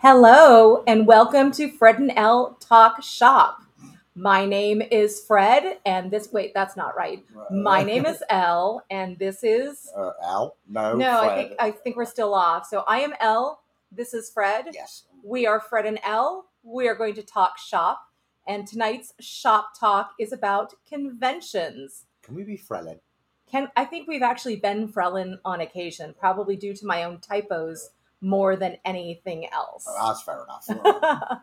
Hello, and welcome to Fred and Elle Talk Shop. My name is Fred, and this wait, that's not right. My name is Elle, and this is uh, Al. No, no. I think I think we're still off. So I am Elle. This is Fred. yes. We are Fred and Elle. We are going to talk shop, and tonight's shop talk is about conventions. Can we be Frelin? Can I think we've actually been Frelin on occasion, probably due to my own typos more than anything else. Oh, that's fair enough.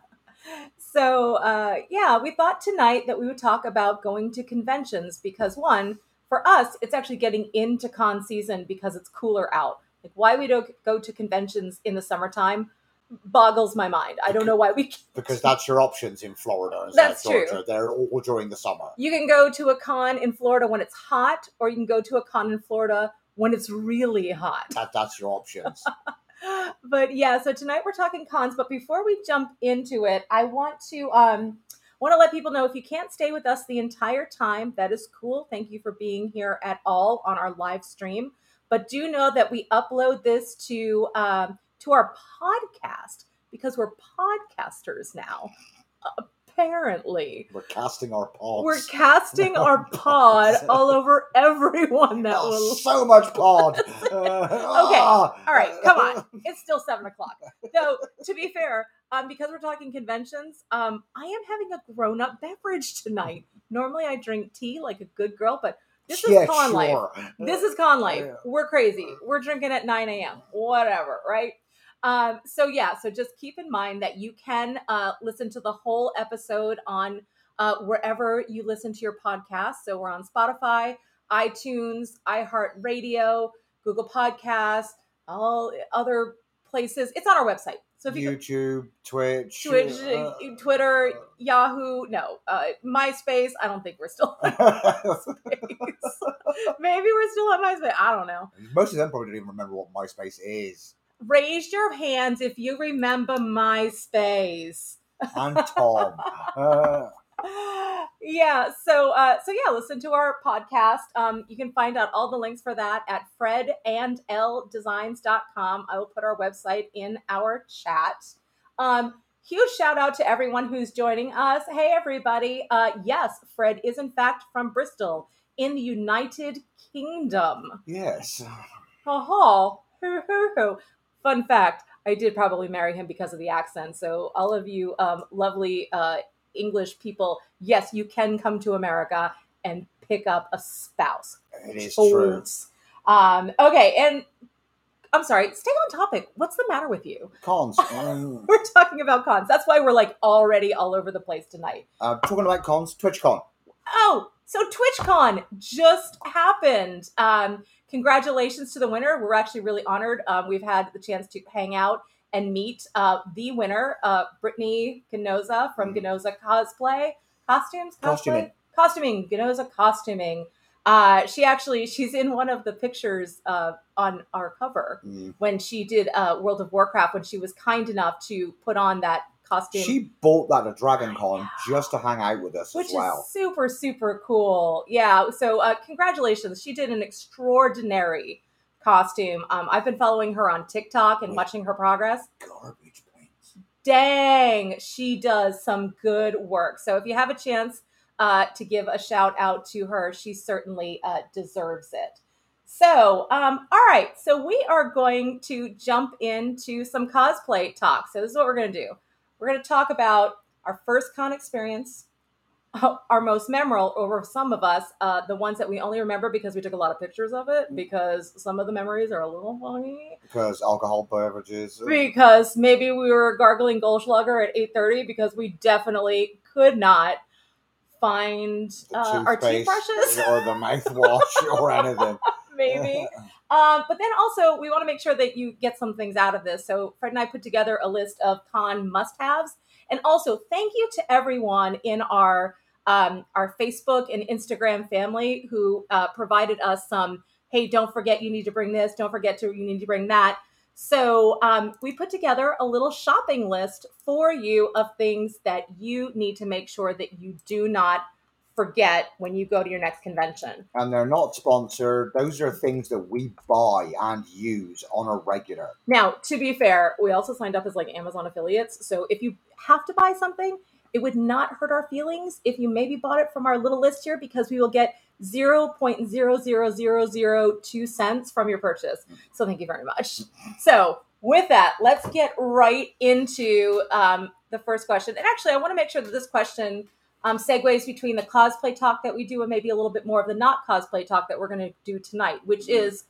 so uh, yeah we thought tonight that we would talk about going to conventions because one for us it's actually getting into con season because it's cooler out like why we don't go to conventions in the summertime boggles my mind i don't know why we can't. because that's your options in Florida and South That's true. Georgia. They're all during the summer. you can go to a con in florida when it's hot or you can go to a con in florida when it's really hot That, that's your options. but yeah, so tonight we're talking cons. But before we jump into it, I want to um want to let people know if you can't stay with us the entire time, that is cool. Thank you for being here at all on our live stream. But do know that we upload this to um, to our podcast because we're podcasters now. Apparently, We're casting our pods. we're casting our pod all over everyone that Oh, will so much pod. okay. All right, come on. It's still seven o'clock. So, to be fair, um, because we're talking conventions, um, I am having a grown up beverage tonight. Normally, I drink tea like a good girl, but this is yeah, con life. This is con life. We're crazy. We're drinking at 9 a.m. Whatever, right? Um, so yeah, so just keep in mind that you can uh, listen to the whole episode on uh, wherever you listen to your podcast. So we're on Spotify, iTunes, iHeartRadio, Google Podcasts, all other places. It's on our website. So if you go YouTube, Twitch, Twitch, uh, Twitter, Yahoo, no, uh, MySpace. I don't think we're still on MySpace. Maybe we're still on MySpace. I don't know. Most of them probably don't even remember what MySpace is. Raise your hands if you remember MySpace. And Tom. Uh, yeah, so uh, so yeah, listen to our podcast. Um, you can find out all the links for that at fredandelledesigns.com. I will put our website in our chat. Um, huge shout out to everyone who's joining us. Hey, everybody. Uh, yes, Fred is in fact from Bristol in the United Kingdom. yes. Ha ha. Hoo, hoo, hoo. Fun fact I did probably marry him because of the accent. So, all of you um, lovely uh, English people, yes, you can come to America and pick up a spouse. It is true. Um, okay, and I'm sorry, stay on topic. What's the matter with you? Cons. Um, We're talking about cons. That's why we're like already all over the place tonight. uh, talking about cons, TwitchCon. Oh, so TwitchCon just happened. Um, congratulations to the winner. We're actually really honored. Um, we've had the chance to hang out and meet uh, the winner, uh, Brittany Ganoza from Ganoza Cosplay Costumes, Cosplay? Costuming. costuming, Ganoza Costuming. Uh, she actually she's in one of the pictures uh, on our cover Mm. when she did uh, World of Warcraft when she was kind enough to put on that costume. She bought that at Dragon Con just to hang out with us which as well. is super super cool. Yeah so uh, congratulations. She did an extraordinary costume. Um, i've been following her on tiktok and watching her progress. Garbage paints. dang she does some good work. So if you have a chance uh, to give a shout out to her she certainly uh, deserves it. So um, all right. So we are going to jump into some cosplay talk. So this is what we're going to do we're going to talk about our first con experience our most memorable over some of us uh, the ones that we only remember because we took a lot of pictures of it because some of the memories are a little funny Because alcohol beverages. because maybe we were gargling Goldschlager at 8.30 because we definitely could not find uh, our toothbrushes or the mouthwash or anything. maybe um, but then also we want to make sure that you get some things out of this. So fred and i put together a list of con must-haves. And also thank you to everyone in our um, our facebook and instagram family who uh, provided us some hey don't forget you need to bring this don't forget to you need to bring that. So um, we put together a little shopping list for you of things that you need to make sure that you do not forget when you go to your next convention. And they're not sponsored. Those are things that we buy and use on a regular. Now, to be fair, we also signed up as like Amazon affiliates. So if you have to buy something, it would not hurt our feelings if you maybe bought it from our little list here because we will get 0.00002 cents from your purchase. So thank you very much. So with that, let's get right into um, the first question. And actually, I want to make sure that this question um, segues between the cosplay talk that we do and maybe a little bit more of the not cosplay talk that we're going to do tonight, which is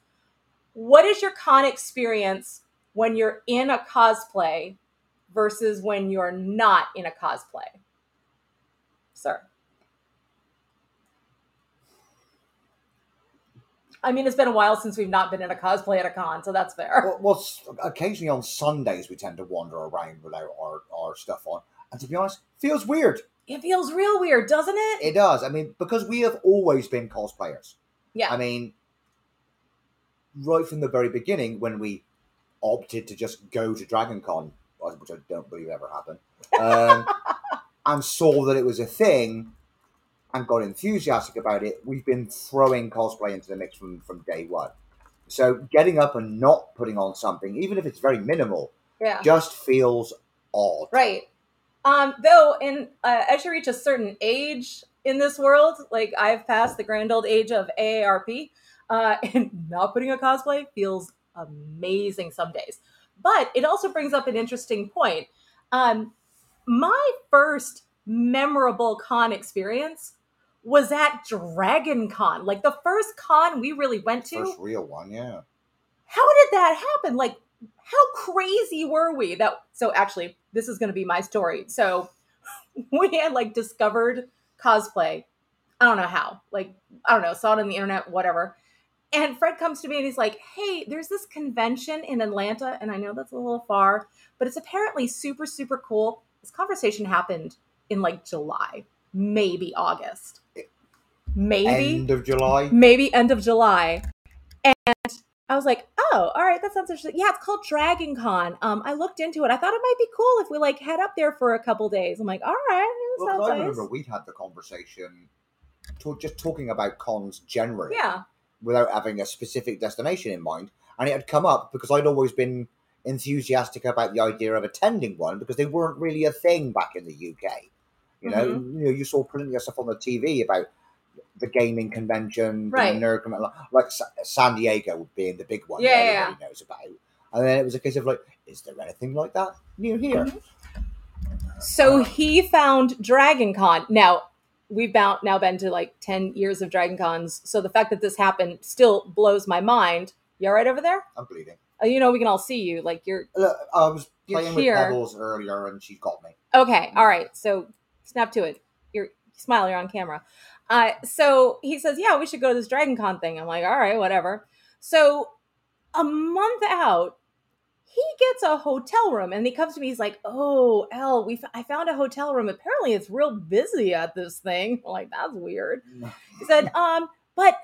what is your con experience when you're in a cosplay versus when you're not in a cosplay? Sir. I mean, it's been a while since we've not been in a cosplay at a con, so that's fair. Well, well, occasionally on Sundays we tend to wander around without our, our stuff on. And to be honest, feels weird. It feels real weird, doesn't it? It does. I mean, because we have always been cosplayers. yeah. I mean, right from the very beginning, when we opted to just go to Dragon Con, which I don't believe ever happened, um, and saw that it was a thing and got enthusiastic about it, we've been throwing cosplay into the mix from, from day one. So getting up and not putting on something, even if it's very minimal, yeah. just feels odd. Right. Um, though, in uh, as you reach a certain age in this world, like I've passed the grand old age of AARP, uh, and not putting a cosplay feels amazing some days. But it also brings up an interesting point. Um, my first memorable con experience was at Dragon Con, like the first con we really went to. First real one, yeah. how did that happen? Like, how crazy were we that? So, actually, this is going to be my story. So, we had like discovered cosplay. I don't know how. Like, I don't know, saw it on the internet, whatever. And Fred comes to me and he's like, Hey, there's this convention in Atlanta. And I know that's a little far, but it's apparently super, super cool. This conversation happened in like July, maybe August. Maybe End of July. maybe end of July. I was like, oh, all right, that sounds interesting. Yeah, it's called Dragon Con. Um, I looked into it. I thought it might be cool if we like head up there for a couple days. I'm like, all right, Well, sounds I nice. remember we'd had the conversation, to, just talking about cons generally. Yeah, without having a specific destination in mind. And it had come up because I'd always been enthusiastic about the idea of attending one because they weren't really a thing back in the UK. You know, Mm-hmm. you know, you saw plenty of stuff on the TV about the gaming convention, Right. the nerd like San Diego being the big one Yeah, that yeah, knows about. And then it was a case of like, is there anything like that near here? Mm-hmm. so he found Dragon Con. Now we've now been to like ten years of Dragon Cons. So the fact that this happened still blows my mind. You all right over there? I'm bleeding. Uh, you know we can all see you. Like you're Look, I was playing with here. pebbles earlier and she got me. Okay, all right. So snap to it. You're smile. You're on camera. Uh, so he says, "Yeah, we should go to this Dragon Con thing." I'm like, "All right, whatever." So a month out, he gets a hotel room, and he comes to me. He's like, "Oh, Elle, we f- I found a hotel room. Apparently, it's real busy at this thing." I'm like, "That's weird." He said, um, but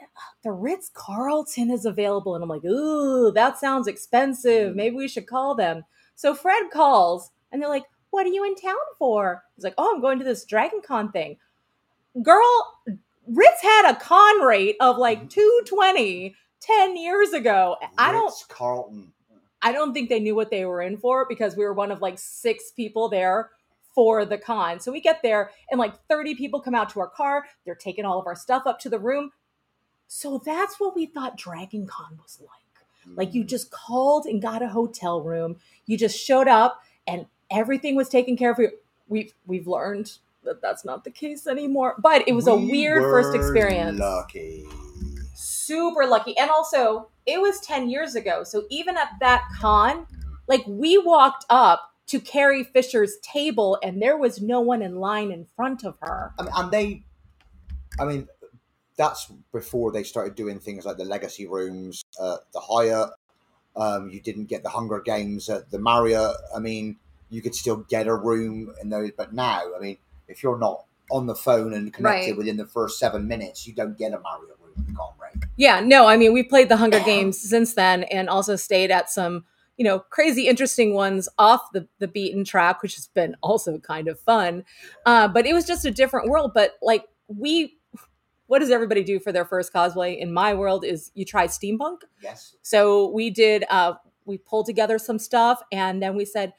the Ritz Carlton is available. And I'm like, ooh, that sounds expensive. Maybe we should call them. So Fred calls and they're like, what are you in town for? He's like, oh, I'm going to this Dragon Con thing. Girl, Ritz had a con rate of like mm-hmm. 220 10 years ago. I don't Ritz Carlton. I don't think they knew what they were in for because we were one of like six people there for the con. So we get there and like 30 people come out to our car. They're taking all of our stuff up to the room. So that's what we thought Dragon Con was like. Like you mm. just called and got a hotel room. You just showed up and everything was taken care of. We've we've learned that that's not the case anymore. But it was a We weird first experience Lucky. super lucky. And also, it was 10 years ago. So even at that con, like we walked up to Carrie Fisher's table and there was no one in line in front of her. I mean, and they, I mean, that's before they started doing things like the legacy rooms, uh, the Hyatt. Um, you didn't get the Hunger Games at the Marriott. I mean, you could still get a room in those, but now, I mean, if you're not on the phone and connected Right. within the first seven minutes, you don't get a Marriott room in Conrad. Yeah, no, I mean, we played the Hunger Games since then and also stayed at some, you know, crazy interesting ones off the, the beaten track, which has been also kind of fun. Uh, but it was just a different world. But like we what does everybody do for their first cosplay in my world is you try steampunk Yes. so we did uh we pulled together some stuff and then we said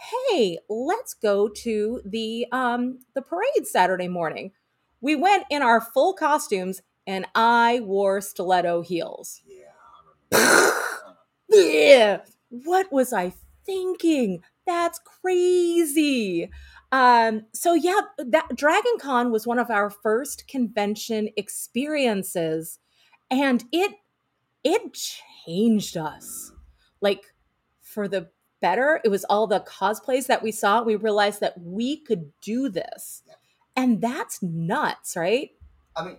hey let's go to the um the parade saturday morning. We went in our full costumes and i wore stiletto heels. Yeah. Yeah what was i thinking? That's crazy. Um so yeah that dragon con was one of our first convention experiences and it it changed us. Like for the better. It was all the cosplays that we saw. We realized that we could do this. And that's nuts right? I mean,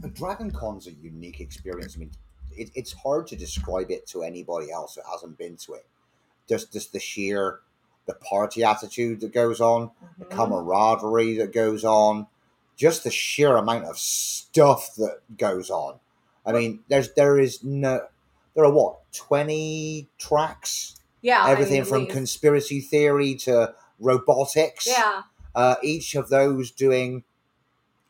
the Dragon Con's a unique experience. I mean, it, it's hard to describe it to anybody else who hasn't been to it. Just, just the sheer, the party attitude that goes on, the mm-hmm. camaraderie that goes on, just the sheer amount of stuff that goes on. I mean, there's there is no, there are what twenty tracks, yeah I mean, everything from conspiracy theory to robotics. yeah uh, each of those doing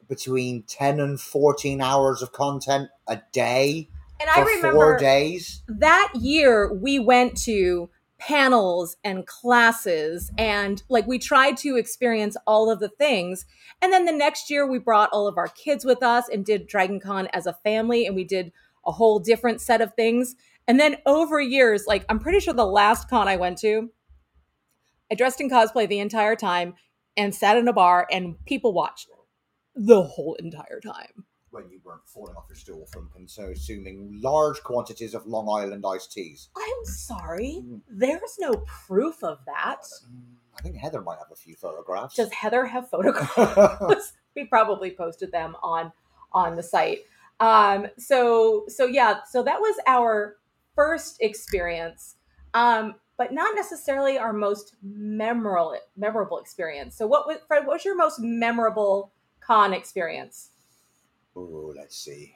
between 10 and 14 hours of content a day and for i remember four days. that year we went to panels and classes and like we tried to experience all of the things and then the next year we brought all of our kids with us and did dragon con as a family and we did a whole different set of things and then over years like i'm pretty sure the last con i went to i dressed in cosplay the entire time and sat in a bar and people watched the whole entire time When you weren't falling off your stool from consuming large quantities of Long Island iced teas. i'm sorry Mm. there's no proof of that I think Heather might have a few photographs. does heather have photographs we probably posted them on on the site um so so yeah so that was our first experience um but not necessarily our most memorable memorable experience so what was fred what was your most memorable con experience oh, let's see.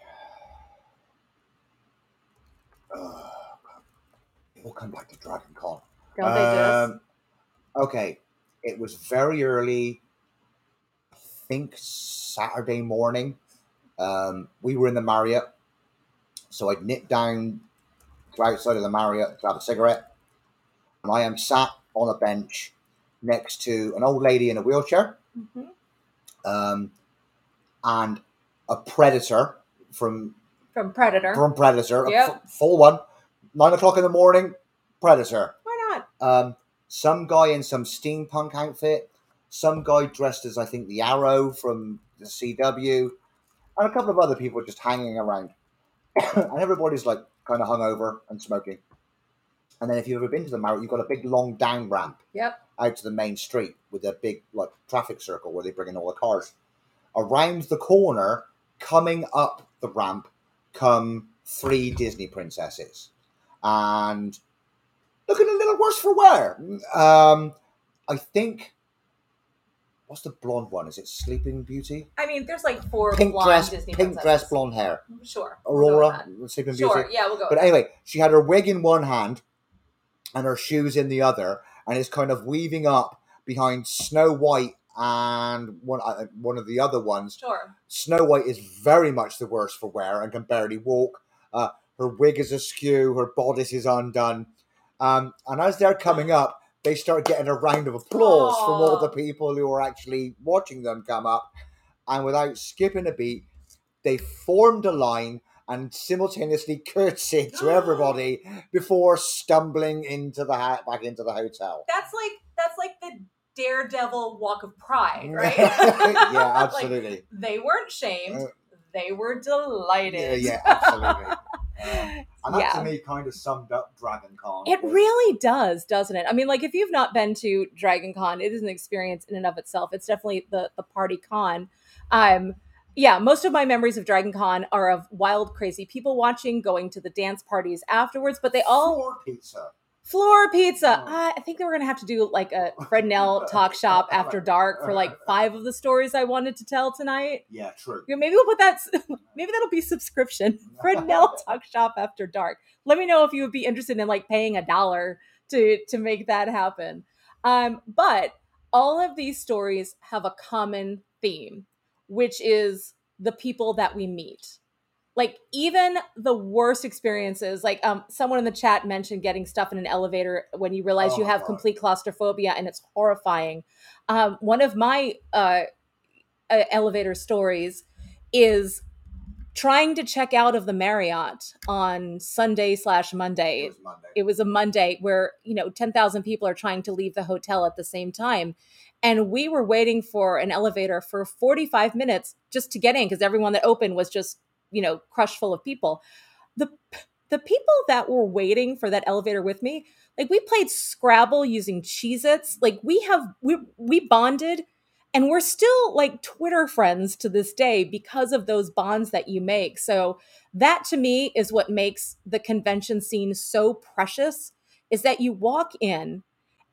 Uh, we'll come back to Dragon Con. don't they just Um, okay, it was very early. I think Saturday morning. Um, we were in the Marriott, so I'd nipped down to outside of the Marriott to have a cigarette, and I am sat on a bench next to an old lady in a wheelchair, Mhm. um, and a predator from from predator from Predator, a Yep. f- full one, nine o'clock in the morning, Predator. why not Um, some guy in some steampunk outfit, some guy dressed as I think the Arrow from the CW, and a couple of other people just hanging around. and everybody's like kind of hungover and smoking. And then if you've ever been to the Marriott, you've got a big long down ramp yep out to the main street with a big like traffic circle where they bring in all the cars. Around the corner, coming up the ramp, come three Disney princesses, and looking a little worse for wear. Um, I think. What's the blonde one? Is it Sleeping Beauty? i mean there's like four Pink blonde dress, disney pink princesses. dress, blonde hair. sure we'll Aurora, Sleeping that. sure Beauty. yeah we'll go But anyway, she had her wig in one hand and her shoes in the other, and is kind of weaving up behind Snow White and one uh, one of the other ones. sure Snow White is very much the worst for wear and can barely walk. Uh, her wig is askew, her bodice is undone, um, and as they're coming up, they start getting a round of applause from all the people who are actually watching them come up, and without skipping a beat, they formed a line and simultaneously curtsied to everybody before stumbling into the ha- back into the hotel. that's like that's like the daredevil walk of pride right yeah, Like, absolutely. they weren't shamed Uh, they were yeah, delighted yeah, absolutely. Um, and that Yeah. to me kind of summed up Dragon Con. It was- really does, doesn't it? I mean, like if you've not been to Dragon Con, it is an experience in and of itself. It's definitely the the party con. Um, yeah, most of my memories of Dragon Con are of wild, crazy people watching, going to the dance parties afterwards. But they all Floor pizza. Floor pizza. Oh. I think they were gonna have to do like a Fred Nell talk shop after dark for like five of the stories I wanted to tell tonight. Yeah, true. You know, maybe we'll put that. Maybe that'll be subscription. Fred Nell Talk Shop After Dark. Let me know if you would be interested in like paying a dollar to to make that happen. Um, but all of these stories have a common theme. which is the people that we meet. Like even the worst experiences, like um, someone in the chat mentioned getting stuff in an elevator when you realize you Oh, have God. complete claustrophobia and it's horrifying. Um, one of my uh, uh, elevator stories is trying to check out of the Marriott on Sunday slash Monday It was Monday. it was a Monday where, you know, 10,000 people are trying to leave the hotel at the same time. And we were waiting for an elevator for 45 minutes just to get in because everyone that opened was just, you know, crushed full of people. The the people that were waiting for that elevator with me, like we played Scrabble using Cheez-Its. Like we have we we bonded and we're still like Twitter friends to this day because of those bonds that you make. So that to me is what makes the convention scene so precious is that you walk in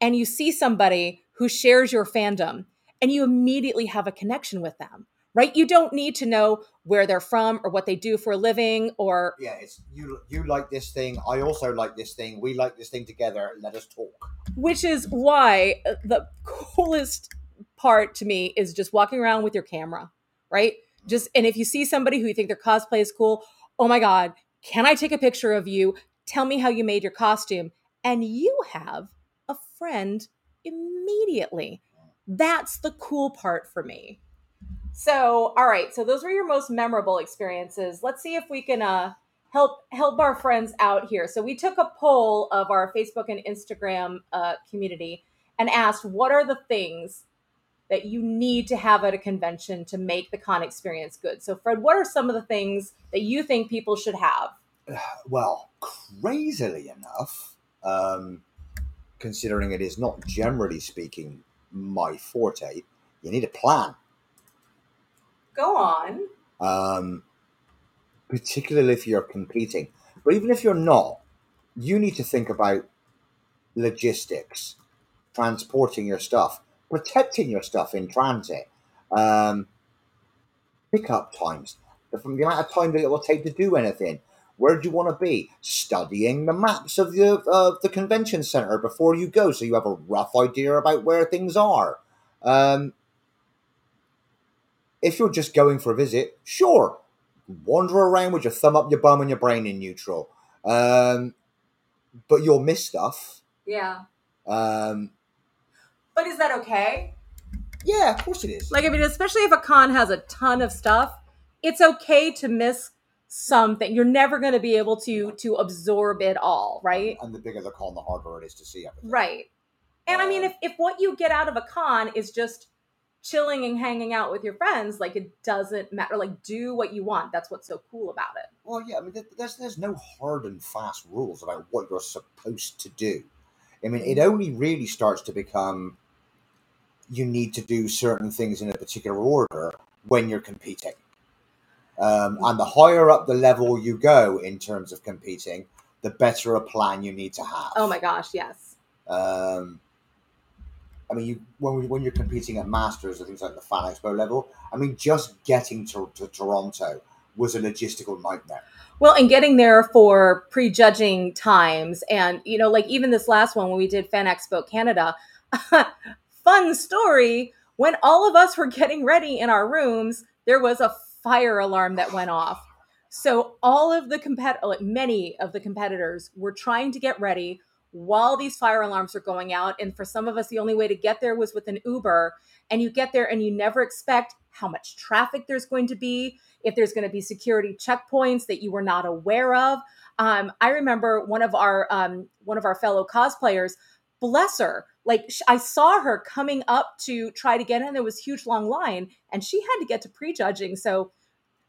and you see somebody who shares your fandom and you immediately have a connection with them right you don't need to know where they're from or what they do for a living or yeah, it's you. You like this thing. I also like this thing. We like this thing together. Let us talk. which is why uh, the coolest part to me is just walking around with your camera right just and if you see somebody who you think their cosplay is cool oh my god can i take a picture of you tell me how you made your costume and you have a friend immediately that's the cool part for me so all right so those were your most memorable experiences. Let's see if we can uh help help our friends out here. So we took a poll of our facebook and instagram uh, community and asked what are the things that you need to have at a convention to make the con experience good? So fred what are some of the things that you think people should have? Well, crazily enough, um, considering it is not generally speaking my forte, you need a plan. Go on um, particularly if you're competing. But even if you're not, you need to think about logistics, transporting your stuff, protecting your stuff in transit, um, pickup times, the, from the amount of time that it will take to do anything. Where do you want to be? Studying the maps of the of the convention center before you go, so you have a rough idea about where things are. Um, if you're just going for a visit, sure, wander around with your thumb up your bum and your brain in neutral. Um, but you'll miss stuff. yeah Um, but is that okay yeah, of course it is. Like, I mean, especially if a con has a ton of stuff, it's okay to miss something. You're never going to be able to to absorb it all, right? And the bigger the con, the harder it is to see everything. Right. And I mean, Uh, if if what you get out of a con is just chilling and hanging out with your friends, like it doesn't matter. Like, do what you want. That's what's so cool about it. Well, yeah, I mean, there's there's no hard and fast rules about what you're supposed to do. I mean, it only really starts to become you need to do certain things in a particular order when you're competing. Um, and the higher up the level you go in terms of competing, the better a plan you need to have. Oh my gosh, yes. Um, I mean, you when we, when you're competing at Masters or things like the Fan Expo level, I mean, just getting to, to Toronto was a logistical nightmare. Well, and getting there for prejudging times, and you know, like even this last one when we did Fan Expo Canada, fun story. When all of us were getting ready in our rooms, there was a fire alarm that went off. So all of the compet, many of the competitors, were trying to get ready while these fire alarms are going out. And for some of us, the only way to get there was with an Uber. And you get there and you never expect how much traffic there's going to be, if there's going to be security checkpoints that you were not aware of. Um, I remember one of our um, one of our fellow cosplayers, bless her, like sh- I saw her coming up to try to get in. There was huge long line, and she had to get to prejudging. So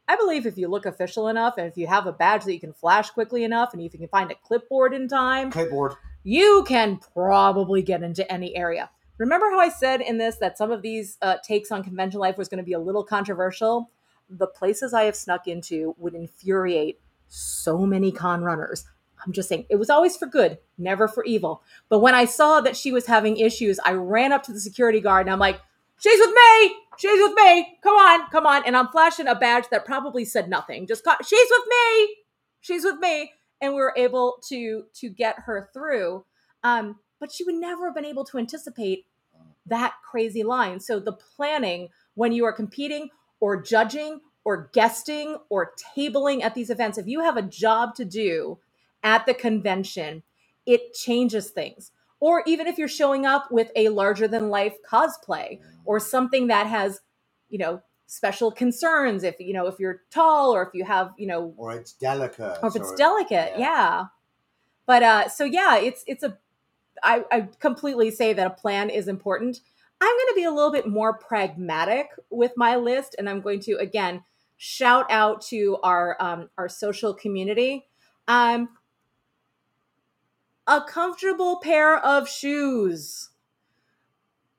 I believe if you look official enough, and if you have a badge that you can flash quickly enough, and if you can find a clipboard in time, Clipboard. You can probably get into any area. Remember how I said in this that some of these uh, takes on convention life was going to be a little controversial? The places I have snuck into would infuriate so many con runners. I'm just saying, it was always for good, never for evil. But when I saw that she was having issues, I ran up to the security guard and I'm like, She's with me. She's with me. Come on, come on. And I'm flashing a badge that probably said nothing. Just got, she's with me. She's with me. And we were able to to get her through. Um, but she would never have been able to anticipate that crazy line. So the planning when you are competing or judging or guesting or tabling at these events, if you have a job to do at the convention, it changes things. Or even if you're showing up with a larger than life cosplay or something that has, you know, special concerns if you know if you're tall or if you have you know or it's delicate or if it's or- delicate yeah. yeah. but uh so yeah it's it's a I, I completely say that a plan is important i'm going to be a little bit more pragmatic with my list and i'm going to again shout out to our um our social community um a comfortable pair of shoes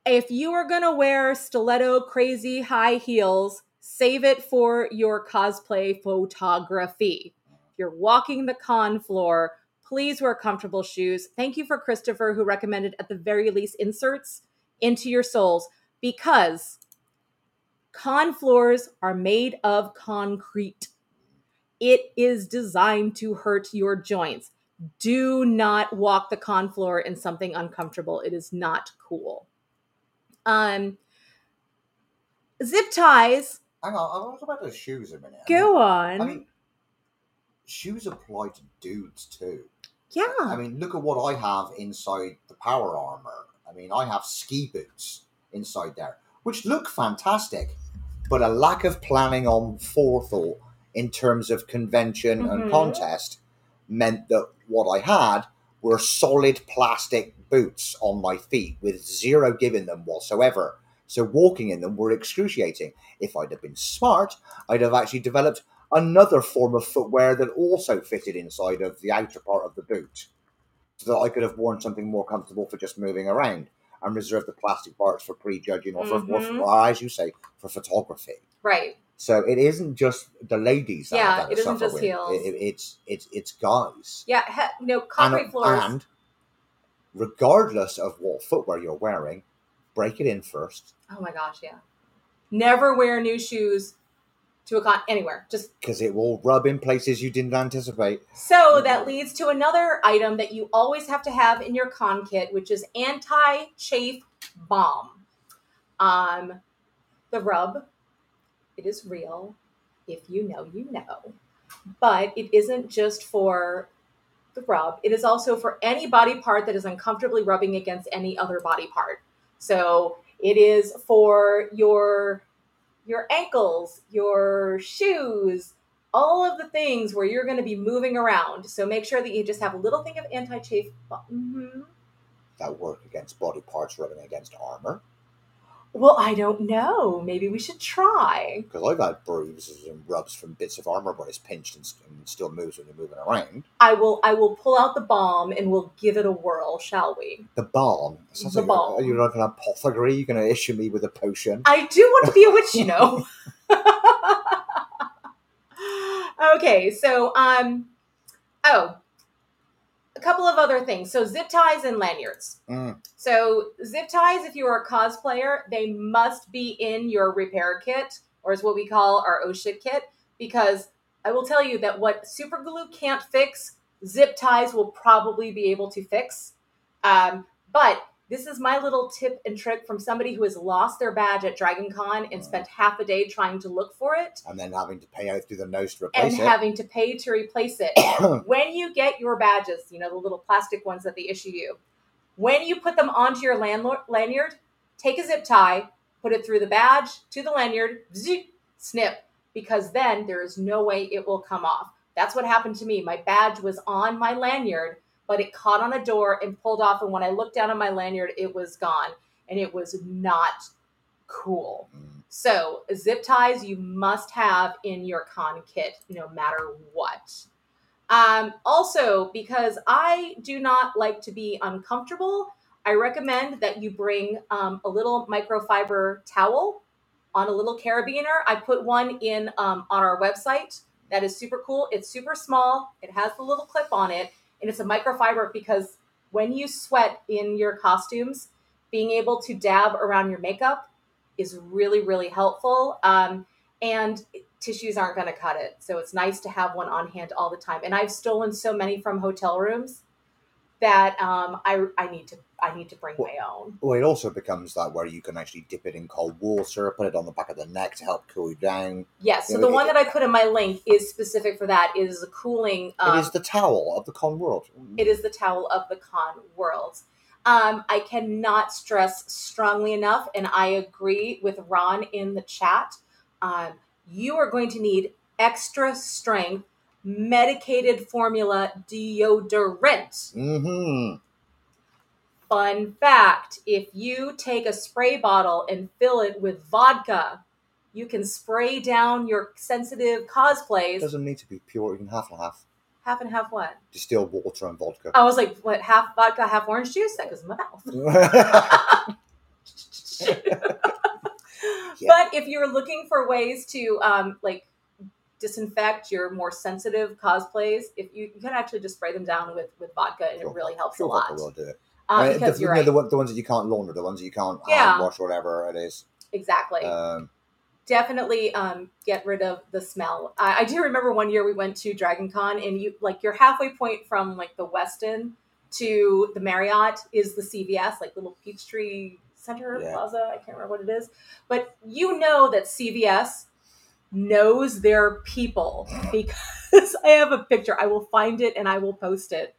if you are going to wear stiletto crazy high heels, save it for your cosplay photography. If you're walking the con floor, please wear comfortable shoes. Thank you for Christopher, who recommended at the very least inserts into your soles because con floors are made of concrete. It is designed to hurt your joints. Do not walk the con floor in something uncomfortable. It is not cool. Um, zip ties. Hang on, I want to talk about the shoes a minute. I Go mean- on. I mean, shoes apply to dudes too. yeah. I mean, look at what I have inside the power armor. I mean, I have ski boots inside there, which look fantastic, but a lack of planning on forethought in terms of convention Mhm. and contest meant that what I had were solid plastic boots on my feet with zero give in them whatsoever. So walking in them were excruciating. If I'd have been smart, I'd have actually developed another form of footwear that also fitted inside of the outer part of the boot so that I could have worn something more comfortable for just moving around and reserve the plastic parts for prejudging or for, or for mm-hmm. or as you say, for photography. right. So it isn't just the ladies that Yeah, that it isn't just with. heels. It- it- it's it's it's guys. Yeah. He, you know, And, concrete floors. and regardless of what footwear you're wearing, break it in first oh my gosh. Yeah. Never wear new shoes to a con anywhere. Just because it will rub in places you didn't anticipate. so that leads to another item that you always have to have in your con kit, which is anti-chafe balm. Um, the rub. It is real. If you know, you know. But it isn't just for the rub. It is also for any body part that is uncomfortably rubbing against any other body part. So it is for your your ankles, your shoes, all of the things where you're going to be moving around. So make sure that you just have a little thing of anti-chafe. hmm That work against body parts rubbing against armor. Well, I don't know. Maybe we should try. Because I've had bruises and rubs from bits of armor but it's pinched and, and still moves when you're moving around. I will. I will pull out the balm and we'll give it a whirl, shall we? The. Sounds The like balm. A, you're like an apothecary. You're going to issue me with a potion. I do want to be a witch, you know. okay, so um, oh, a couple of other things. So zip ties and lanyards. Mm. So zip ties, if you are a cosplayer, they must be in your repair kit, or is what we call our oh shit kit, because I will tell you that what super glue can't fix, zip ties will probably be able to fix. Um, but this is my little tip and trick from somebody who has lost their badge at Dragon Con and spent mm. half a day trying to look for it And then having to pay out through the nose to and it. And having to pay to replace it. when you get your badges, you know, the little plastic ones that they issue you, when you put them onto your landlord, lanyard, take a zip tie, put it through the badge to the lanyard, zip, snip, because then there is no way it will come off. That's what happened to me. My badge was on my lanyard, but it caught on a door and pulled off. And when I looked down on my lanyard, it was gone. And it was not cool. Mm. So, zip ties you must have in your con kit no matter what. Um, also, because I do not like to be uncomfortable, I recommend that you bring um, a little microfiber towel on a little carabiner. I put one in um, on our website. That is super cool. It's super small. It has the little clip on it, and it's a microfiber because when you sweat in your costumes, being able to dab around your makeup is really, really helpful. Um, and tissues aren't going to cut it. So it's nice to have one on hand all the time. And I've stolen so many from hotel rooms. That um, I I need to I need to bring Well- my own. Well, it also becomes that where you can actually dip it in cold water, put it on the back of the neck to help cool you down. Yes, so Yeah, the it- one that I put in my link is specific for that. Is a cooling. Um, it is the towel of the con world. it is the towel of the con world. Um, I cannot stress strongly enough, and I agree with Ron in the chat. Um, you are going to need extra strength medicated formula deodorant. Mm-hmm. Fun fact if you take a spray bottle and fill it with vodka, you can spray down your sensitive It cosplays. doesn't need to be pure, even half and half. Half and half what? Distilled water and vodka. I was like, what, half vodka, half orange juice? That goes in my mouth. But if you're looking for ways to um, like disinfect your more sensitive cosplays, if you, you can actually just spray them down with, with vodka and Sure. it really helps Sure, a lot. will do it. Um, Uh, because the, you're right. the, the ones that you can't launder, the ones that you can't Yeah. hand wash, or whatever it is. exactly. Um, Definitely um, get rid of the smell. I, I do remember one year we went to Dragon Con and you like your halfway point from like the Westin to the Marriott is the CVS, like little Peachtree Center Yeah. Plaza. I can't remember what it is. But you know that CVS knows their people because I have a picture. I will find it and I will post it.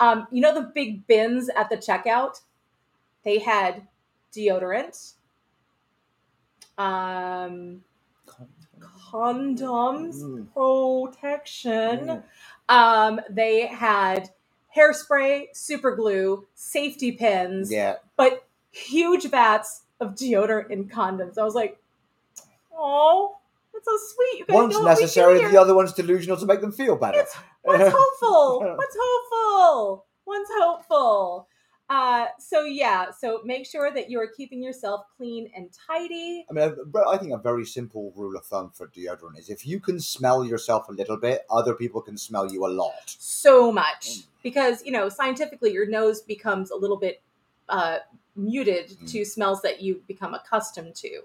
Um, you know the big bins at the checkout? They had deodorant, um, condoms, Mm. protection. Um, they had hairspray, super glue, safety pins, yeah, but huge vats of deodorant and condoms. I was like, oh, that's so sweet. You guys one's know what we do necessary, the other one's delusional to make them feel better. It's What's hopeful? What's hopeful? One's hopeful? Uh, so yeah, so make sure that you are keeping yourself clean and tidy. I mean, I think a very simple rule of thumb for deodorant is if you can smell yourself a little bit, other people can smell you a lot. so much because you know scientifically your nose becomes a little bit uh, muted Mm. to smells that you become accustomed to.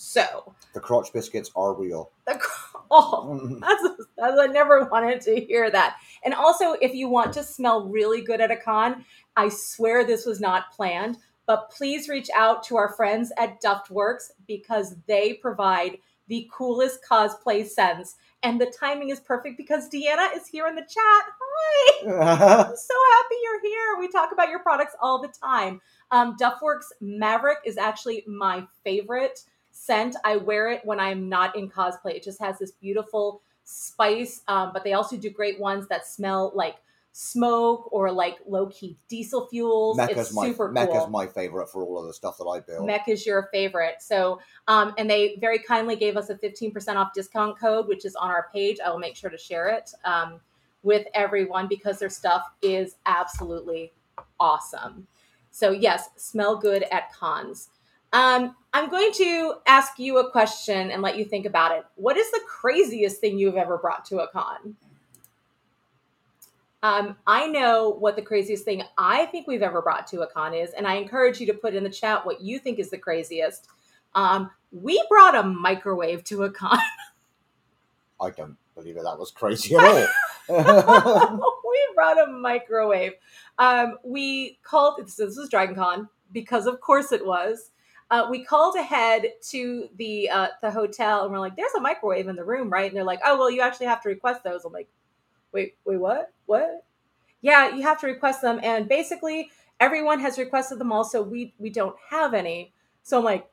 So, The crotch biscuits are real. the, oh, that's, that's I never wanted to hear that. And also, if you want to smell really good at a con, I swear this was not planned, but please reach out to our friends at Duftworks because they provide the coolest cosplay scents. And the timing is perfect because Deanna is here in the chat. Hi. I'm so happy you're here. We talk about your products all the time. Um, Duftworks Maverick is actually my favorite scent. I wear it when I'm not in cosplay. It just has this beautiful spice, um, but they also do great ones that smell like smoke or like low key diesel fuels. Mecca's it's my super Mecca's cool. my favorite for all of the stuff that I build. Mecca's your favorite. So, um, and they very kindly gave us a 15% off discount code, which is on our page. I will make sure to share it um, with everyone because their stuff is absolutely awesome. So, yes, smell good at cons. Um, I'm going to ask you a question and let you think about it. What is the craziest thing you've ever brought to a con? Um, I know what the craziest thing I think we've ever brought to a con is, and I encourage you to put in the chat what you think is the craziest. Um, we brought a microwave to a con. I don't believe that that was crazy at all. we brought a microwave. Um, we called this was Dragon Con because of course it was. Uh, we called ahead to the uh, the hotel and we're like, "There's a microwave in the room, right?" And they're like, "Oh, well, you actually have to request those." I'm like, "Wait, wait, what? What?" Yeah, you have to request them, and basically everyone has requested them all, so we we don't have any. So I'm like,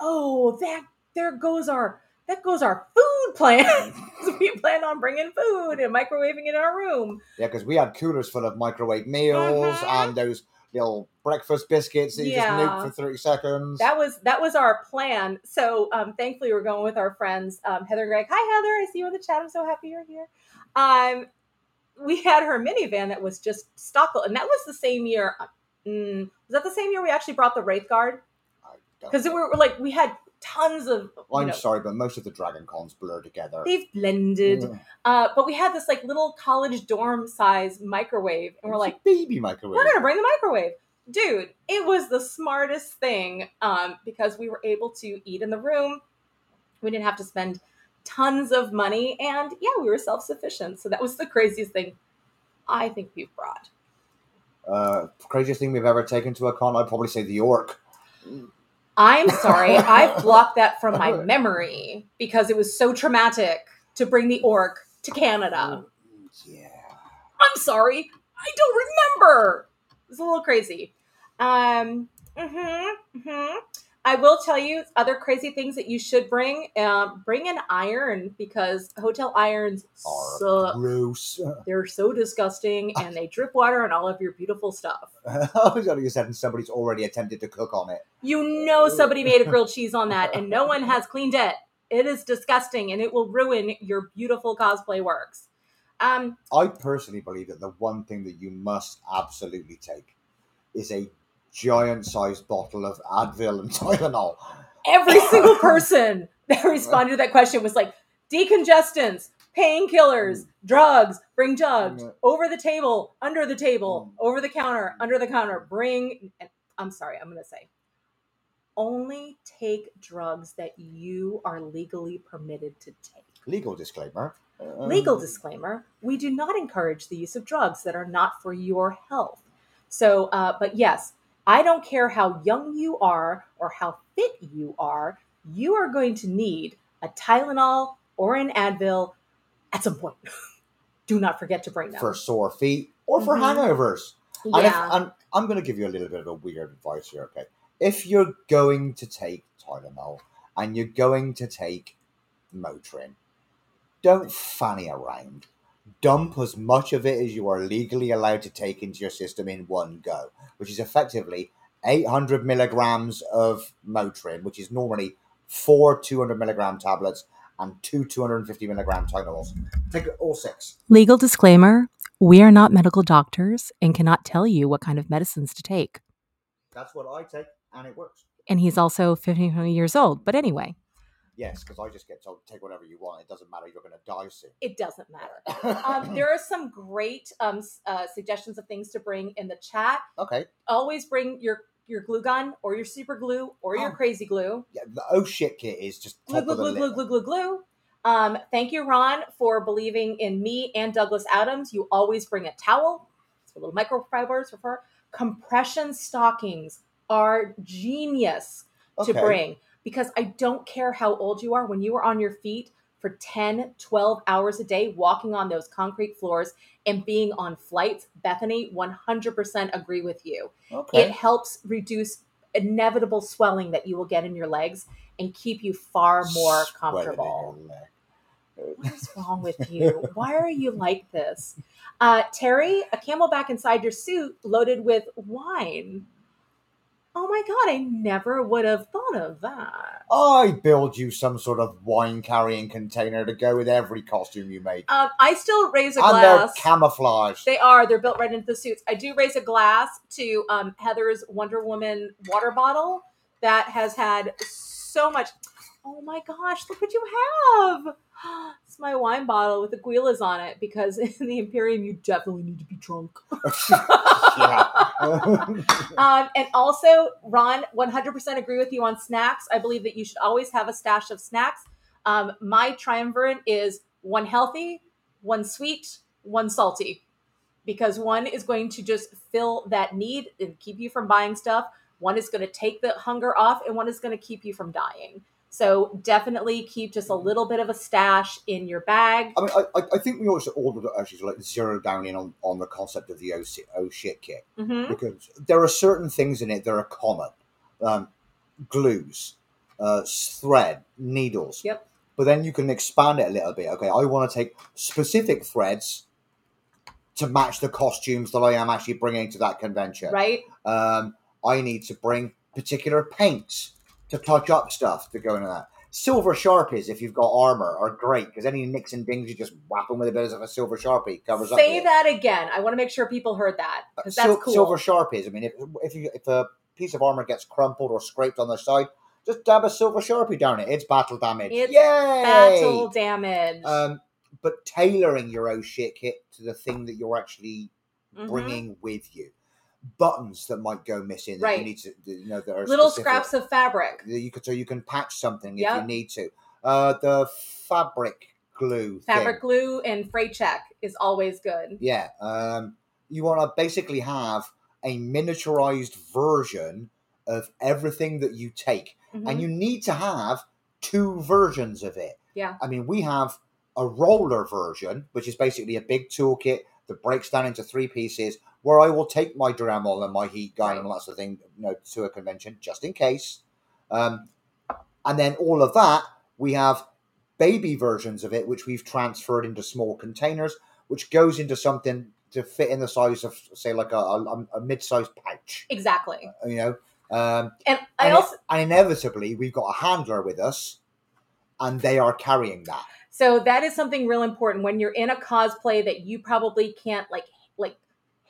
"Oh, that there goes our that goes our food plan. we plan on bringing food and microwaving it in our room." yeah, because we had coolers full of microwave meals Mhm. and those little breakfast biscuits that you Yeah. just nuke for 30 seconds. That was that was our plan. So um, thankfully, we're going with our friends um, Heather and Greg. Hi, Heather. I see you in the chat. I'm so happy you're here. Um, we had her minivan that was just stock, and that was the same year. Mm, was that the same year we actually brought the Wraith Guard? Because we were like we had tons of. I'm know, sorry, but most of the Dragon Cons blur together. they've blended, Mm. uh, but we had this like little college dorm size microwave, and we're It's like, baby microwave. we're gonna bring the microwave dude it was the smartest thing um, because we were able to eat in the room we didn't have to spend tons of money and yeah we were self-sufficient so that was the craziest thing i think we've brought Uh, craziest thing we've ever taken to a con, I'd probably say the orc. I'm sorry, I've blocked that from my memory because it was so traumatic to bring the orc to Canada. Yeah. I'm sorry, I don't remember. It's a little crazy. Um, hmm hmm I will tell you other crazy things that you should bring. Um, bring an iron because hotel irons Are suck. gross. They're so disgusting and they drip water on all of your beautiful stuff. I was only said somebody's already attempted to cook on it. You know somebody made a grilled cheese on that and no one has cleaned it. It is disgusting and it will ruin your beautiful cosplay works. Um, I personally believe that the one thing that you must absolutely take is a giant sized bottle of Advil and Tylenol. every single person that responded to that question was like decongestants, painkillers, drugs, bring drugs, Mm. over the table, under the table, Mm. over the counter, under the counter, bring and I'm sorry, I'm going to say only take drugs that you are legally permitted to take. Legal disclaimer. Um, Legal disclaimer we do not encourage the use of drugs that are not for your health. So, uh, but yes, I don't care how young you are or how fit you are, you are going to need a Tylenol or an Advil at some point. do not forget to bring them. for sore feet or for Mhm. hangovers. And if, yeah. and I'm going to give you a little bit of a weird advice here, okay? If you're going to take Tylenol and you're going to take Motrin, don't fanny around. Dump as much of it as you are legally allowed to take into your system in one go, which is effectively 800 milligrams of Motrin, which is normally four 200 milligram tablets and two 250 milligram Tylenols. Take all six. Legal disclaimer We are not medical doctors and cannot tell you what kind of medicines to take. That's what I take, and it works. And he's also 15 years old. But anyway, Yes, because I just get told take whatever you want. It doesn't matter. You're going to die soon. it doesn't matter. Um, there are some great um, uh, suggestions of things to bring in the chat. okay. Always bring your your glue gun or your super glue or your Oh. crazy glue. Yeah, the oh shit kit is just glue, glue, glue, glue, glue, glue, glue. Um, thank you, Ron, for believing in me and Douglas Adams. You always bring a towel. Little microfibers for fur. Compression stockings are genius to bring because I don't care how old you are. When you are on your feet for 10, 12 hours a day, walking on those concrete floors and being on flights, Bethany, 100% agree with you Okay. it helps reduce inevitable swelling that you will get in your legs and keep you far more comfortable. What is wrong with you? Why are you like this? Uh, Terry, a CamelBak inside your suit loaded with wine. Oh my God, I never would have thought of that. I build you some sort of wine carrying container to go with every costume you make. Um, I still raise a and they're glass. camouflage. They are. They're built right into the suits. I do raise a glass to um, Heather's Wonder Woman water bottle that has had so much. Oh my gosh! Look what you have. It's my wine bottle with the Guilas on it because in the Imperium you definitely need to be drunk. Um, and also, Ron, 100% agree with you on snacks. I believe that you should always have a stash of snacks. Um, my triumvirate is one healthy, one sweet, one salty, because one is going to just fill that need and keep you from buying stuff. One is going to take the hunger off, and one is going to keep you from dying. So definitely keep just a little bit of a stash in your bag. I mean, I, I- think we also all actually like zero down in on, on the concept of the oh, oh shit kit hmm because there are certain things in it that are common, um, glues, uh, thread, needles. Yep. But then you can expand it a little bit. Okay, I want to take specific threads to match the costumes that I am actually bringing to that convention. Right? Um, I need to bring particular paints to touch up stuff to go into that. Silver sharpies, if you've got armor, are great because any nicks and dings you just whap them with a bit of a silver sharpie covers up. Say the- that again. I want to make sure people heard that because that's Sil- cool. Silver sharpies. I mean, if if you if a piece of armor gets crumpled or scraped on the side, just dab a silver sharpie down it. It's battle damage. It's Yay! Battle damage. Um, but tailoring your oh shit kit to the thing that you're actually Mhm. bringing with you. Buttons that might go missing that you Right. need to, you know, that are Little specific. scraps of fabric. that you could so you can patch something if you need to. Uh, the fabric glue. Fabric thing. glue and Fray Check is always good. Yeah. Um, You want to basically have a miniaturized version of everything that you take, Mhm. and you need to have two versions of it. Yeah. I mean, we have a roller version, which is basically a big toolkit that breaks down into three pieces, where I will take my Dremel and my heat gun and all that sort of thing, you know, to a convention just in case. Um, and then all of that, we have baby versions of it, which we've transferred into small containers, which goes into something to fit in the size of, say, like a, a, a mid-sized pouch. exactly. You know, um, And I and, also and inevitably we've got a handler with us, and they are carrying that. So that is something real important when you're in a cosplay that you probably can't like like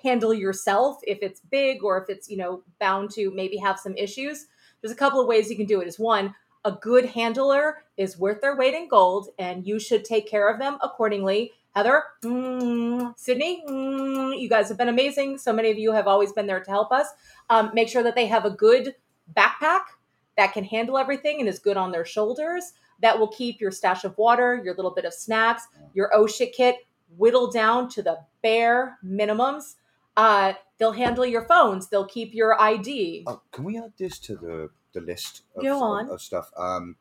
handle yourself if it's big or if it's, you know, bound to maybe have some issues. There's a couple of ways you can do it. Is one, a good handler is worth their weight in gold and you should take care of them accordingly. Heather, mm, Sydney, mm, you guys have been amazing. So many of you have always been there to help us. Um, make sure that they have a good backpack that can handle everything and is good on their shoulders that will keep your stash of water, your little bit of snacks, your oh shit kit whittled down to the bare minimums. Uh, they'll handle your phones. They'll keep your ID. Oh, can we add this to the, the list of, Go of- on. of stuff? Um,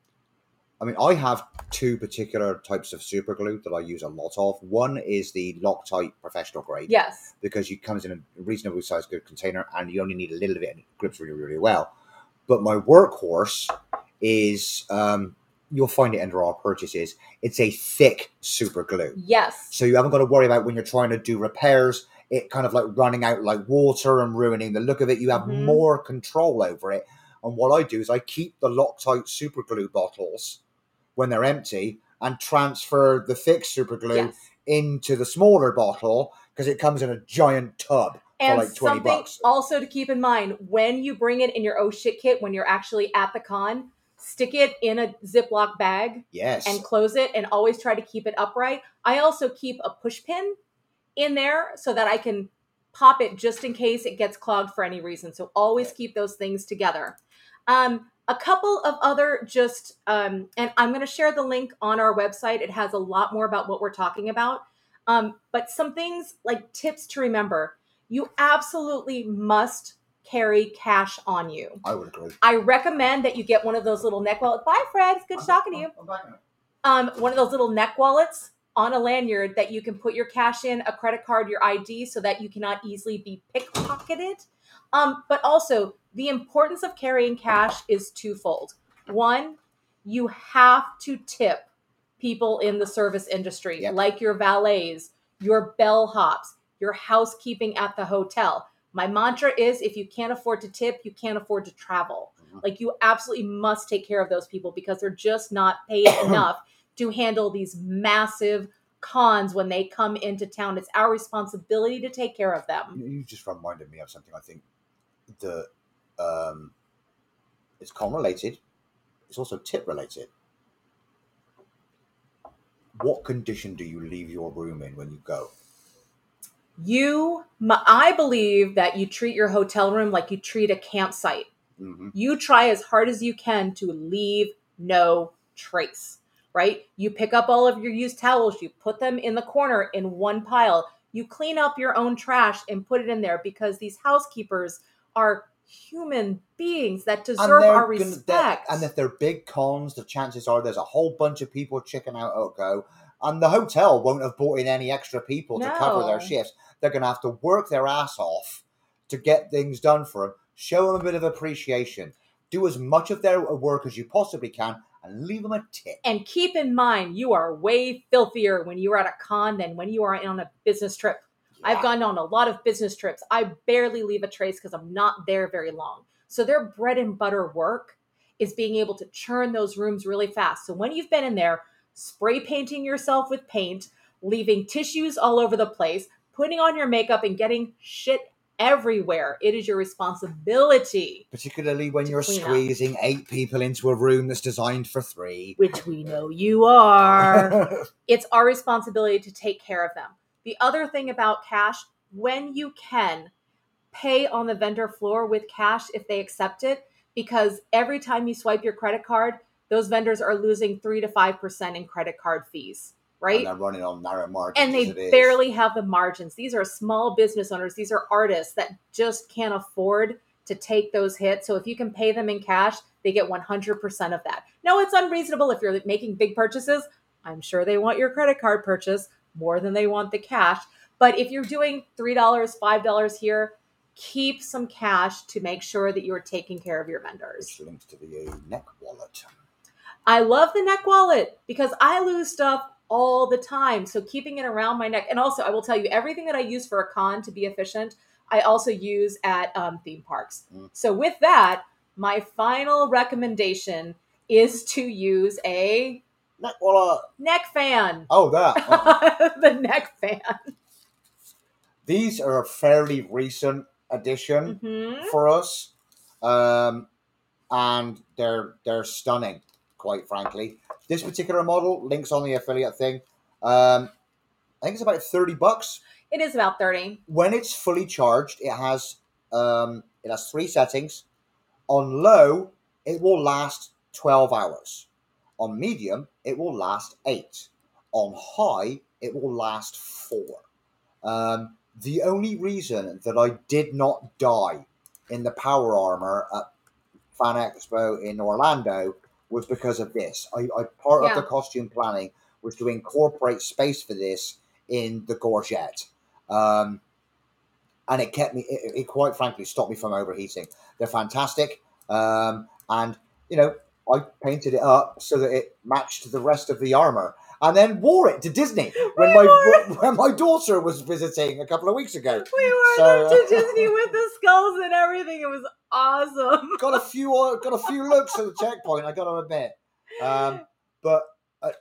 I mean, I have two particular types of super glue that I use a lot of. One is the Loctite professional grade Yes. because it comes in a reasonably sized good container and you only need a little bit and it grips really, really well. But my workhorse is, um, you'll find it under our purchases, it's a thick super glue. Yes. So you haven't got to worry about when you're trying to do repairs, it kind of like running out like water and ruining the look of it. You have Mhm. more control over it. And what I do is I keep the Loctite super glue bottles when they're empty and transfer the thick super glue Yes. into the smaller bottle because it comes in a giant tub And for like 20 something bucks. also to keep in mind when you bring it in your oh shit kit when you're actually at the con, stick it in a Ziploc bag Yes. and close it and always try to keep it upright. I also keep a push pin in there so that I can pop it just in case it gets clogged for any reason. So always keep those things together. Um, a couple of other just, um, and I'm going to share the link on our website. It has a lot more about what we're talking about. Um, but some things like tips to remember you absolutely must carry cash on you. I would agree. I recommend that you get one of those little neck wallets. Bye, Fred. It's good talking to you I'm back it. um, one of those little neck wallets on a lanyard that you can put your cash in, a credit card, your ID, so that you cannot easily be pickpocketed. Um, but also, the importance of carrying cash is twofold. One, you have to tip people in the service industry, Yep. like your valets, your bellhops, your housekeeping at the hotel. My mantra is if you can't afford to tip, you can't afford to travel. Mhm. Like you absolutely must take care of those people because they're just not paid enough to handle these massive cons when they come into town. It's our responsibility to take care of them. You just reminded me of something I think that um, it's con related. It's also tip related. What condition do you leave your room in when you go? You, I believe that you treat your hotel room like you treat a campsite. Mm-hmm. You try as hard as you can to leave no trace, right? You pick up all of your used towels, you put them in the corner in one pile. You clean up your own trash and put it in there because these housekeepers are human beings that deserve our gonna- respect. and if they're big cons, the chances are there's a whole bunch of people checking out at go, and the hotel won't have brought in any extra people to cover their shifts. They're going to have to work their ass off to get things done for them. Show them a bit of appreciation. Do as much of their work as you possibly can, and leave them a tip. And keep in mind, you are way filthier when you are at a con than when you are on a business trip. I've gone on a lot of business trips. I barely leave a trace because I'm not there very long. So their bread and butter work is being able to churn those rooms really fast. So when you've been in there, spray painting yourself with paint, leaving tissues all over the place, putting on your makeup and getting shit everywhere, it is your responsibility, particularly when you're clean up. squeezing eight people into a room that's designed for three. which we know you are. it's our responsibility to take care of them. The other thing about cash, when you can, pay on the vendor floor with cash if they accept it, because every time you swipe your credit card, those vendors are losing three to five percent in credit card fees. Right? And they're running on narrow margins. and they as it is. barely have the margins. These are small business owners. These are artists that just can't afford to take those hits. So if you can pay them in cash, they get 100% of that. No, it's unreasonable if you're making big purchases. I'm sure they want your credit card purchase more than they want the cash. But if you're doing $3, $5 here, keep some cash to make sure that you're taking care of your vendors. Links to the uh, neck wallet. I love the neck wallet because I lose stuff all the time. So keeping it around my neck, and also I will tell you everything that I use for a con to be efficient, I also use at um, theme parks. Mm. So with that, my final recommendation is to use a Neck wallet. neck fan. Oh, that. Oh. the neck fan. These are a fairly recent addition Mhm. for us, um, and they're they're stunning. Quite frankly, this particular model links on the affiliate thing. Um, I think it's about thirty bucks. It is about 30. When it's fully charged, it has um, it has three settings. On low, it will last twelve hours. On medium, it will last eight. On high, it will last four. Um, the only reason that I did not die in the power armor at Fan Expo in Orlando was because of this. I, I part Yeah. of the costume planning was to incorporate space for this in the gorget, um, and it kept me. It, it quite frankly stopped me from overheating. They're fantastic, um, and you know I painted it up so that it matched the rest of the armor. And then wore it to Disney when We my wore when my daughter was visiting a couple of weeks ago. We were So, up to uh, Disney with the skulls and everything. It was awesome. got a few uh, got a few looks at the checkpoint. I got to admit, um, but uh,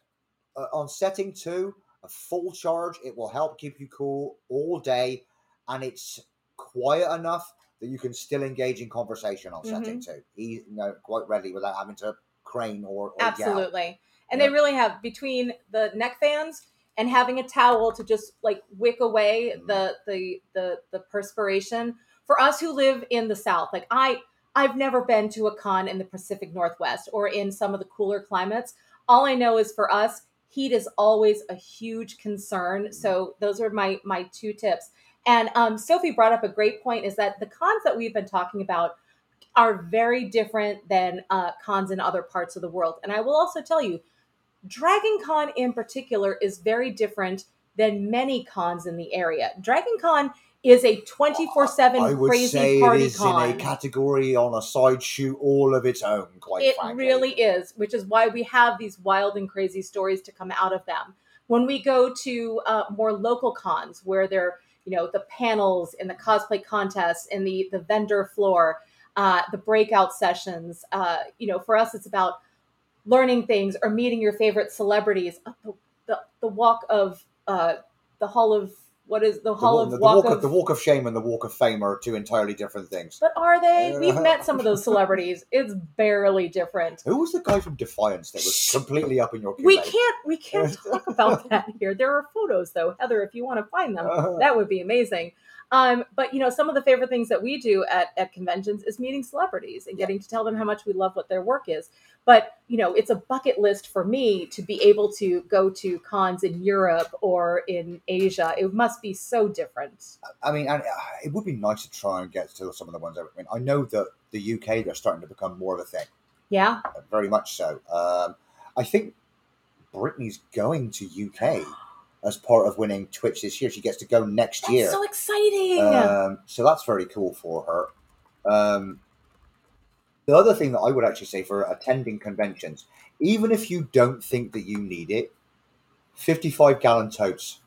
uh, on setting two, a full charge, it will help keep you cool all day, and it's quiet enough that you can still engage in conversation on setting two. E- you know, quite readily without having to crane or, or yell. And Yeah. they really have between the neck fans and having a towel to just like wick away Mhm. the the the the perspiration. For us who live in the south, like I I've never been to a con in the Pacific Northwest or in some of the cooler climates. All I know is for us, heat is always a huge concern. So those are my my two tips. And um, Sophie brought up a great point: is that the cons that we've been talking about are very different than uh, cons in other parts of the world. And I will also tell you, Dragon Con in particular is very different than many cons in the area. Dragon Con is a 24 I 7 would crazy say party is con. in a category on a side shoot all of its own. Quite It frankly, really is, which is why we have these wild and crazy stories to come out of them. When we go to uh, more local cons, where they're you know the panels and the cosplay contests and the the vendor floor, uh, the breakout sessions. Uh, you know, for us, it's about learning things or meeting your favorite celebrities. Uh, The, the, the walk of uh, the hall of what is the The, hall wa- of the walk, walk of of the walk of shame and the walk of fame are two entirely different things. but are they? We've met some of those celebrities. It's barely different. Who was the guy from Defiance that was completely up in your We can't we can't talk about that here. There are photos though, Heather. If you want to find them, Uh, that would be amazing. Um, but you know, some of the favorite things that we do at, at conventions is meeting celebrities and getting to tell them how much we love what their work is. But you know, it's a bucket list for me to be able to go to cons in Europe or in Asia. It must be so different. I mean, and uh, it would be nice to try and get to some of the ones. I mean, I know that the UK they're starting to become more of a thing, Yeah. very much so. Um, I think Brittany's going to UK as part of winning Twitch this year. She gets to go next That's year. so exciting. Um, so that's very cool for her. Um, the other thing that I would actually say for attending conventions, even if you don't think that you need it, 55 gallon totes.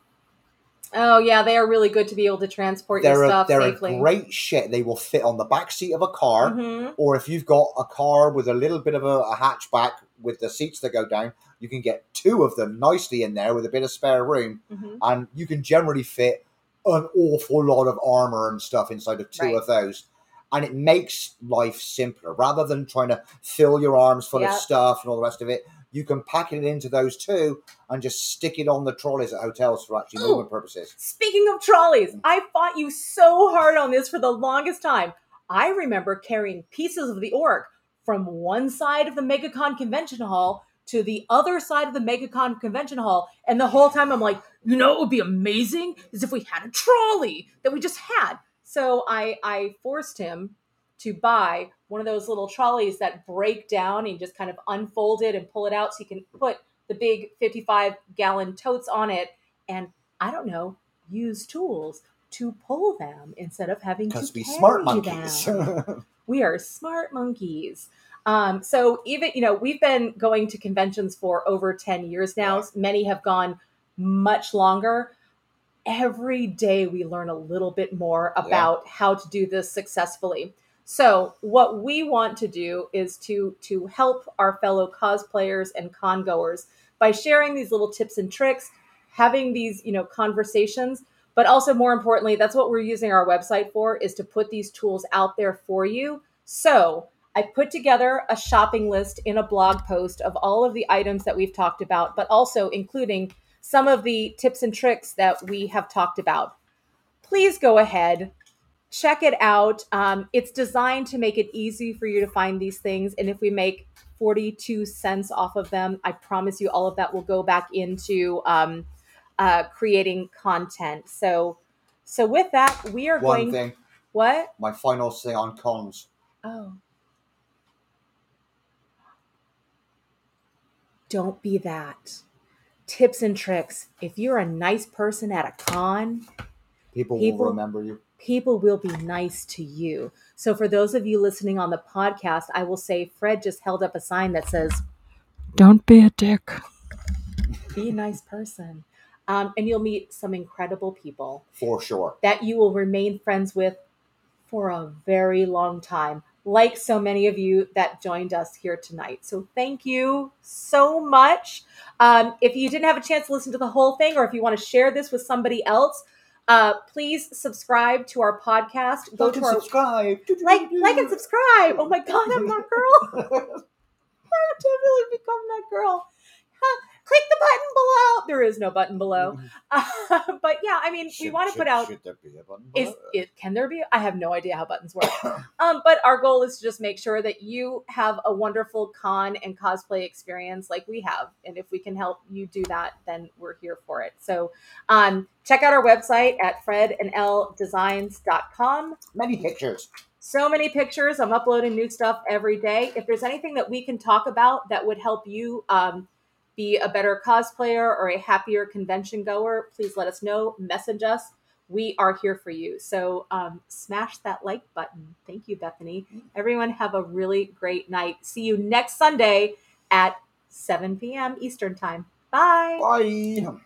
oh yeah, they are really good to be able to transport your They're, a, stuff they're safely. a great shit. They will fit on the back seat of a car, Mhm. or if you've got a car with a little bit of a, a hatchback with the seats that go down, you can get two of them nicely in there with a bit of spare room, Mhm. and you can generally fit an awful lot of armor and stuff inside of two Right. of those. And it makes life simpler rather than trying to fill your arms full Yep. of stuff and all the rest of it. You can pack it into those two and just stick it on the trolleys at hotels for actually movement purposes. Speaking of trolleys, I fought you so hard on this for the longest time. I remember carrying pieces of the orc from one side of the MegaCon convention hall to the other side of the MegaCon convention hall. And the whole time I'm like, you know, it would be amazing is if we had a trolley that we just had. So I I forced him to buy one of those little trolleys that break down and just kind of unfold it and pull it out so you can put the big 55 gallon totes on it and I don't know, use tools to pull them instead of having to carry smart monkeys. them. we are smart monkeys. Um, so even you know we've been going to conventions for over 10 years now many have gone much longer every day we learn a little bit more Yeah. about how to do this successfully. So what we want to do is to to help our fellow cosplayers and con goers by sharing these little tips and tricks having these you know conversations. But also more importantly that's what we're using our website for is to put these tools out there for you. So I put together a shopping list in a blog post of all of the items that we've talked about, but also including some of the tips and tricks that we have talked about. Please go ahead, check it out. Um, it's designed to make it easy for you to find these things. And if we make 42 cents off of them, I promise you all of that will go back into um, uh, creating content. So, so with that, we are One going. thing, What? my final say on cons. Oh. Don't be that. Tips and tricks. If you're a nice person at a con, People, People- will remember you. people will be nice to you. So, for those of you listening on the podcast, I will say Fred just held up a sign that says, Don't be a dick. Be a nice person. Um, and you'll meet some incredible people. For sure. that you will remain friends with for a very long time, like so many of you that joined us here tonight. So, thank you so much. Um, if you didn't have a chance to listen to the whole thing, or if you want to share this with somebody else, uh, please subscribe to our podcast. Go Like to and our subscribe. like, like, and subscribe. Oh my God, I'm that girl. I've definitely become that girl. Click the button below. There is no button below. Uh, but yeah, I mean, we want to put out Should there be a button? below? is it can there be i have no idea how buttons work um but our goal is to just make sure that you have a wonderful con and cosplay experience like we have and if we can help you do that then we're here for it so um check out our website at fredandelledesigns.com Many pictures. so many pictures i'm uploading new stuff every day if there's anything that we can talk about that would help you um be a better cosplayer or a happier convention goer please let us know. Message us. We are here for you. So um, smash that like button. Thank you bethany. Everyone have a really great night. See you next sunday at 7 p.m eastern time. Bye. Bye.